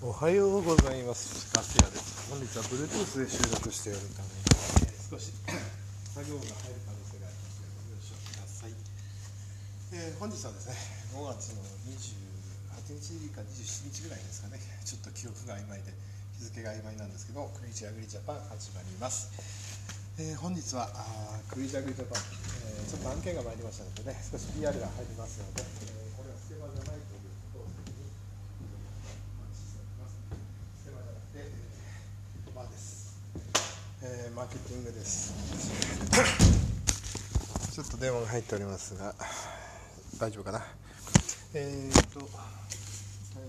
おはようございます。ガスヤです。本日は Bluetooth で収録しているために、えー少し作業が入る可能性がありますのでご了承ください、えー本日はですね5月の28日か27日ぐらいですかね。ちょっと記憶が曖昧で日付が曖昧なんですけどクリーチアグリジャパン始まります。えー本日はあークリーチアグリジャパン、えーちょっと案件が参りましたのでね少し PR が入りますので、えーこれはスケバじゃないということを先にお待ちしておりますスケバじゃなくて、えーバーです、えーマーケティングですちょっと電話が入っておりますが大丈夫かな？えー、と、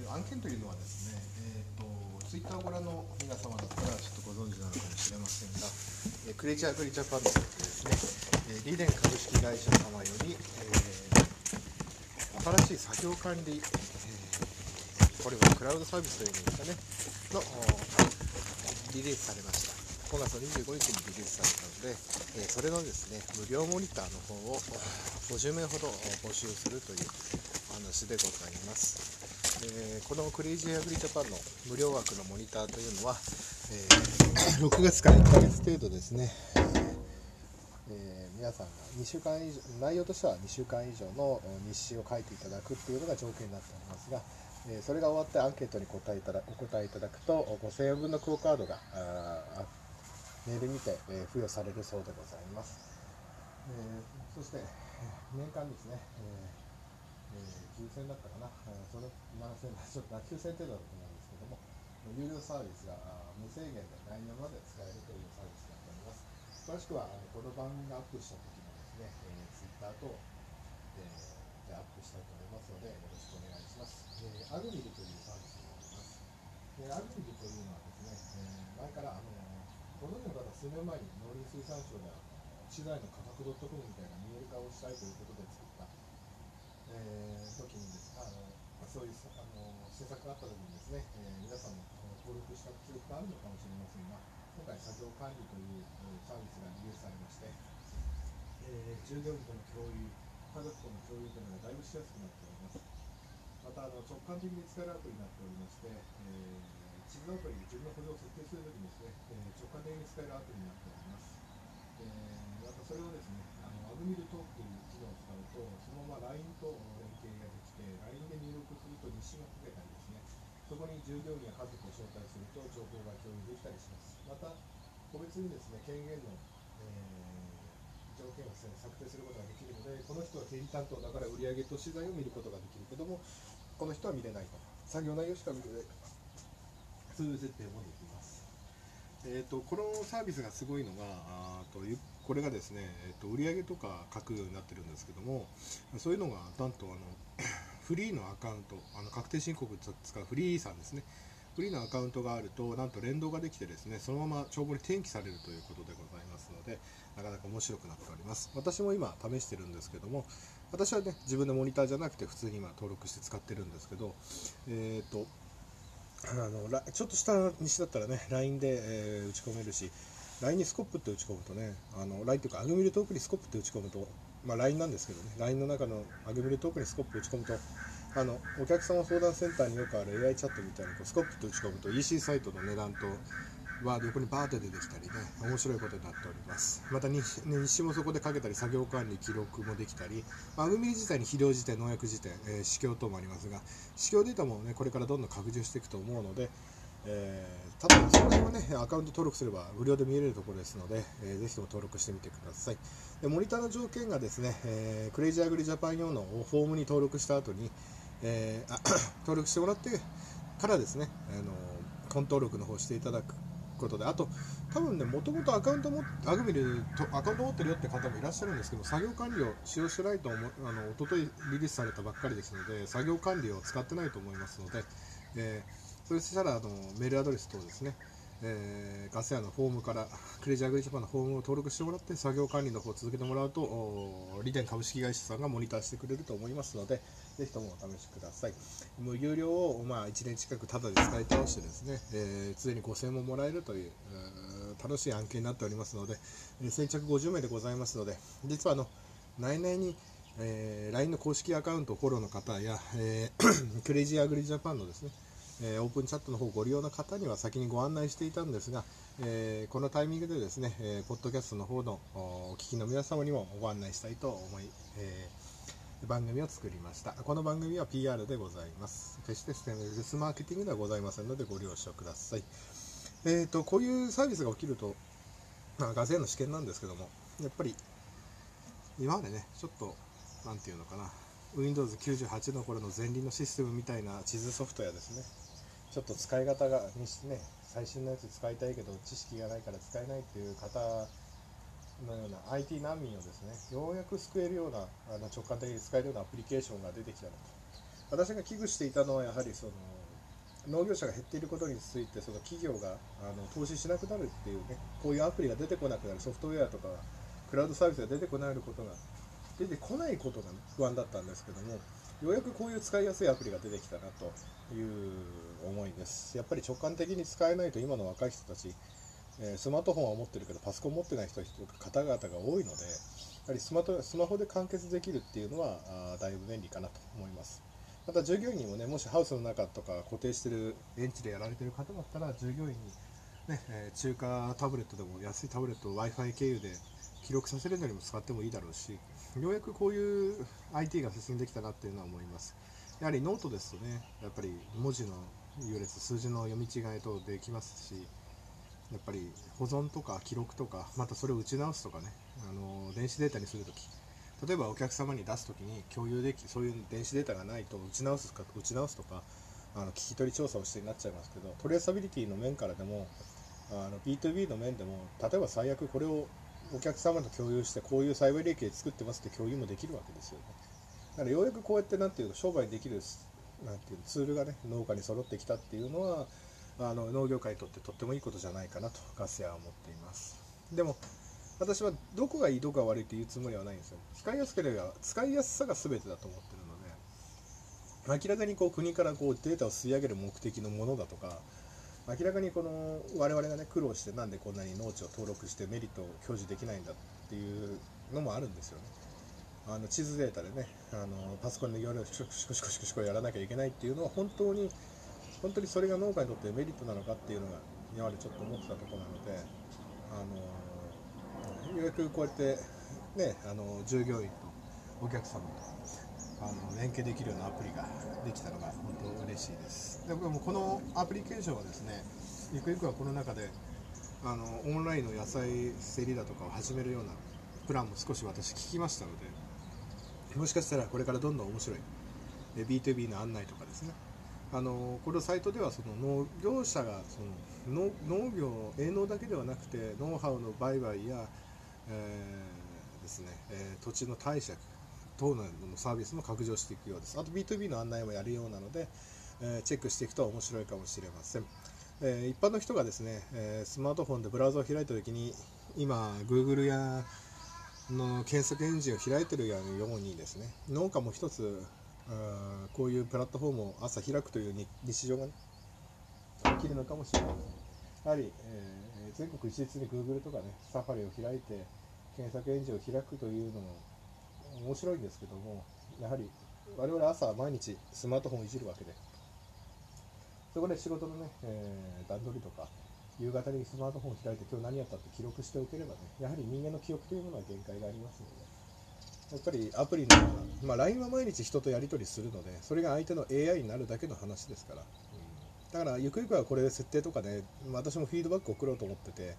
案件というのはですね、えー、とツイッターをご覧の皆様だったらちょっとご存知なのかもしれませんが、えクレイジーアグリジャパンというですね、えーリーデン株式会社様より、えー新しい作業管理、えーこれはクラウドサービスという意味ですかね、のリリースされました。5月25日にリリースされたので、えーそれのですね、無料モニターの方を50名ほど募集するというお話でございます。えーこのクレイジーアグリジャパンの無料枠のモニターというのは、えー6月から1ヶ月程度ですね、えー皆さんが2週間以上内容としては2週間以上の日誌を書いていただくっていうのが条件になっておりますが、えそれが終わってアンケートに答えいただお答えいただくと5000円分のクオカードがあーメールにて、えー付与されるそうでございます、えーそしてえ年間ですね、えーえー9000だったかな、えーそれ7000 ちょっと9000程度だと思うんですけども有料サービスが無制限で来年まで使えるというサービスになっております。詳しくはあのこの番組がアップした時のですね、えー、Twitter と、えーでアップしたいと思いますのでよろしくお願いします、えーアグミルというサービスになります。でアグミルというのはですね、えー前からあのご存知の方は数年前に農林水産省では資材の価格 .com みたいな見える化をしたいということで作った、えー時にですあのそういうあの施策があった時にですね、えー皆さんも登録した記憶があるのかもしれませんが今回作業管理というえサービスがリリースされまして、えー従業員との共有家族との共有というのがだいぶしやすくなっております。またあの直感的に使えるアプリになっておりまして、えー地図アプリで自分の補助を設定するときにですね、えー直感的に使えるアプリになっております。えーまたそれをですね、あのアグミルトークという機能を使うと、そのまま LINE と連携ができて、LINE で入力すると日誌が書けたりですね、そこに従業員や家族を招待すると情報が共有できたりします。また、個別にですね、権限の、えー条件をですね策定することができるので、この人は経理担当だから売上と資材を見ることができるけども、この人は見れないと。作業内容しか見れないと。そういう設定もできます。えー、とこのサービスがすごいのがあとこれがですね、えー、と売上とか書くようになってるんですけどもそういうのがなんとあの フリーのアカウントあの確定申告使うフリーさんですねフリーのアカウントがあるとなんと連動ができてですねそのまま帳簿に転記されるということでございますのでなかなか面白くなっております私も今試してるんですけども私はね自分でモニターじゃなくて普通に今登録して使ってるんですけどえっ、とあのちょっと下西だったらね LINE で、えー打ち込めるし LINE にスコップって打ち込むとねあの LINE というかアグミルトークにスコップって打ち込むと、まあ、LINE なんですけどね LINE の中のアグミルトークにスコップ打ち込むとあのお客様相談センターによくある AI チャットみたいなこうスコップって打ち込むと EC サイトの値段とは横にバーって出てきたりね面白いことになっております。また日日誌もそこでかけたり作業管理記録もできたりまあアグミル自体に肥料辞典農薬辞典、えー、試供等もありますが試供データもねこれからどんどん拡充していくと思うのでえー、ただその辺はねアカウント登録すれば無料で見れるところですので、えーぜひとも登録してみてください。でモニターの条件がですね、えークレイジーアグリジャパン用のフォームに登録した後に、えー 登録してもらってからですね、あの本登録の方していただく。ことであと多分ねもともとアカウントもアグミルとアカウント持ってるよって方もいらっしゃるんですけど作業管理を使用してないと思うあの一昨日リリースされたばっかりですので作業管理を使ってないと思いますので、えーそれしたらあのメールアドレス等ですね、えーガス屋のフォームからクレイジーアグリジャパンのフォームを登録してもらって作業管理の方を続けてもらうとオリデン株式会社さんがモニターしてくれると思いますのでぜひともお試しください。もう有料を、まあ、1年近くタダで使い倒してですね、えー常に5000円ももらえるという楽しい案件になっておりますので、えー先着50名でございますので実はあの内々にえー LINE の公式アカウントフォローの方や、えー クレイジーアグリジャパンのですね、えー、オープンチャットの方をご利用の方には先にご案内していたんですが、えー、このタイミングでですね、えー、ポッドキャストの方のお聞きの皆様にもご案内したいと思い、え番組を作りました。この番組は PR でございます。決してステンレスマーケティングではございませんのでご了承ください。えーと、こういうサービスが起きると、まあ、ガゼの試験なんですけどもやっぱり今までねちょっと何て言うのかな Windows98 の頃の前輪のシステムみたいな地図ソフトやですねちょっと使い方がね最新のやつ使いたいけど知識がないから使えないっていう方のような IT 難民をですねようやく救えるようなあの直感的に使えるようなアプリケーションが出てきたなと私が危惧していたのはやはりその農業者が減っていることについてその企業があの投資しなくなるっていうねこういうアプリが出てこなくなるソフトウェアとかクラウドサービスが出てこないことが出てこないことが不安だったんですけどもようやくこういう使いやすいアプリが出てきたなという思いです。やっぱり直感的に使えないと今の若い人たち、えスマートフォンは持ってるけどパソコン持ってない人方々が多いのでやはりスマスマホで完結できるっていうのはだいぶ便利かなと思います。また従業員にもねもしハウスの中とか固定してる園地でやられてる方だったら従業員にね、え中華タブレットでも安いタブレットを w i f i 経由で記録させるのにも使ってもいいだろうしようやくこういう IT が進んできたなっていうのは思います。やはりノートですとねやっぱり文字の優劣数字の読み違いとできますしやっぱり保存とか記録とかまたそれを打ち直すとかね。あの電子データにするとき。例えばお客様に出すときに共有できそういう電子データがないと打ち直すか打ち直すとかあの聞き取り調査をしてになっちゃいますけどトレーサビリティの面からでもあの B2B の面でも例えば最悪これをお客様と共有してこういう栽培利益で作ってますって共有もできるわけですよね。だからようやくこうやってなんていうか商売できるなんていうツールがね農家に揃ってきたっていうのはあの農業界にとってとってもいいことじゃないかなとガス屋は思っています。でも私はどこがいいどこが悪いって言うつもりはないんですよ。使いやすければ使いやすさが全てだと思ってるので明らかにこう国からこうデータを吸い上げる目的のものだとか明らかにこの我々がね苦労してなんでこんなに農地を登録してメリットを享受できないんだっていうのもあるんですよね。あの地図データでねあのパソコンでいろいろシコシコシコシコやらなきゃいけないっていうのは本当に本当にそれが農家にとってメリットなのかっていうのが今までちょっと思ってたところなのであのようやくこうやってねあの従業員とお客様とあの連携できるようなアプリができたのが本当嬉しいです。でもこのアプリケーションはですねゆくゆくはこの中であのオンラインの野菜競りだとかを始めるようなプランも少し私聞きましたのでもしかしたらこれからどんどん面白い B2B の案内とかですねあのこのサイトではその農業者がその農業営農だけではなくてノウハウの売買や、えー、ですねえー、土地の貸借等のサービスも拡張していくようです。あと B2B の案内もやるようなので、えチェックしていくと面白いかもしれません。え一般の人がですね、えスマートフォンでブラウザを開いた時に今 Google やの検索エンジンを開いてるようにですね。農家も一つこういうプラットフォームを朝開くという日常が、ね、起きるのかもしれません。やはり、えー、全国一律に Google とかねサファリを開いて検索エンジンを開くというのも面白いんですけどもやはり我々朝毎日スマートフォンをいじるわけで。そこで仕事のね、えー、段取りとか夕方にスマートフォンを開いて今日何やったって記録しておければねやはり人間の記憶というものは限界がありますのでやっぱりアプリの、まあ、LINE は毎日人とやり取りするのでそれが相手の AI になるだけの話ですから、うん、だからゆくゆくはこれ設定とかね私もフィードバック送ろうと思ってて、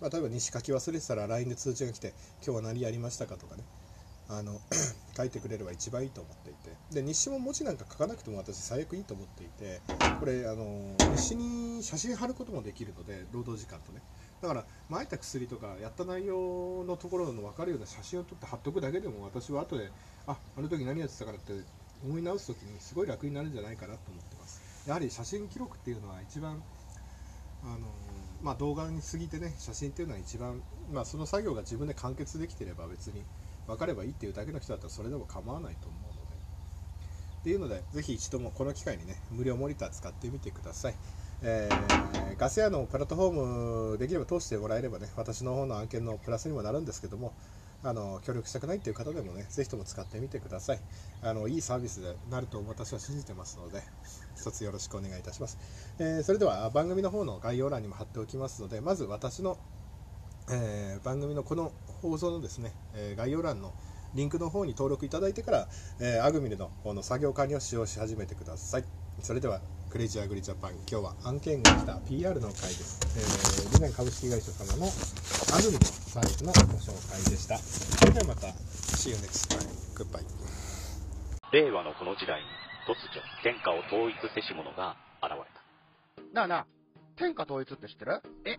まあ、例えば西書き忘れてたら LINE で通知が来て今日は何やりましたかとかね。あの 書いてくれれば一番いいと思っていて。で日誌も文字なんか書かなくても私最悪いいと思っていてこれあの日誌に写真貼ることもできるので労働時間とね。だから撒いた薬とかやった内容のところの分かるような写真を撮って貼っとくだけでも私は後でああの時何やってたからって思い直す時にすごい楽になるんじゃないかなと思ってます。やはり写真記録っていうのは一番あのまあ、動画に過ぎてね写真っていうのは一番、まあ、その作業が自分で完結できてれば別に分かればいいっていうだけの人だったらそれでも構わないと思うので。っていうのでぜひ一度もこの機会にね無料モニター使ってみてください。えー、ガス屋のプラットフォームできれば通してもらえればね私の方の案件のプラスにもなるんですけどもあの協力したくないっていう方でもねぜひとも使ってみてください。あのいいサービスになると私は信じてますので一つよろしくお願いいたします、えー、それでは番組の方の概要欄にも貼っておきますのでまず私の、えー、番組のこの放送のですね、えー、概要欄のリンクの方に登録いただいてから、えー、アグミルの方の作業管理を使用し始めてください。それではクレイジーアグリジャパン今日は案件が来た PR の回です、えー、理念株式会社様のアグミのサービスのご紹介でした。それではまた See you next time. Goodbye. 令和のこの時代に突如天下を統一せし者が現れた。なあなあ天下統一って知ってる？え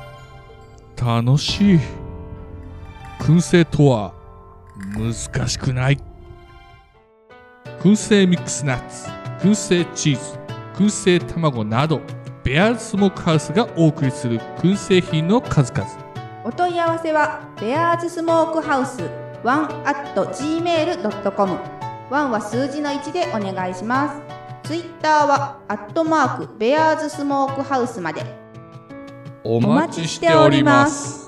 楽しい。燻製とは難しくない。燻製ミックスナッツ、燻製チーズ、燻製卵など、ベアーズスモークハウスがお送りする燻製品の数々。お問い合わせは、ベアーズスモークハウス1 at gmail.com。1は数字の1でお願いします。ツイッターは、アットマーク、ベアーズスモークハウスまで。お待ちしております。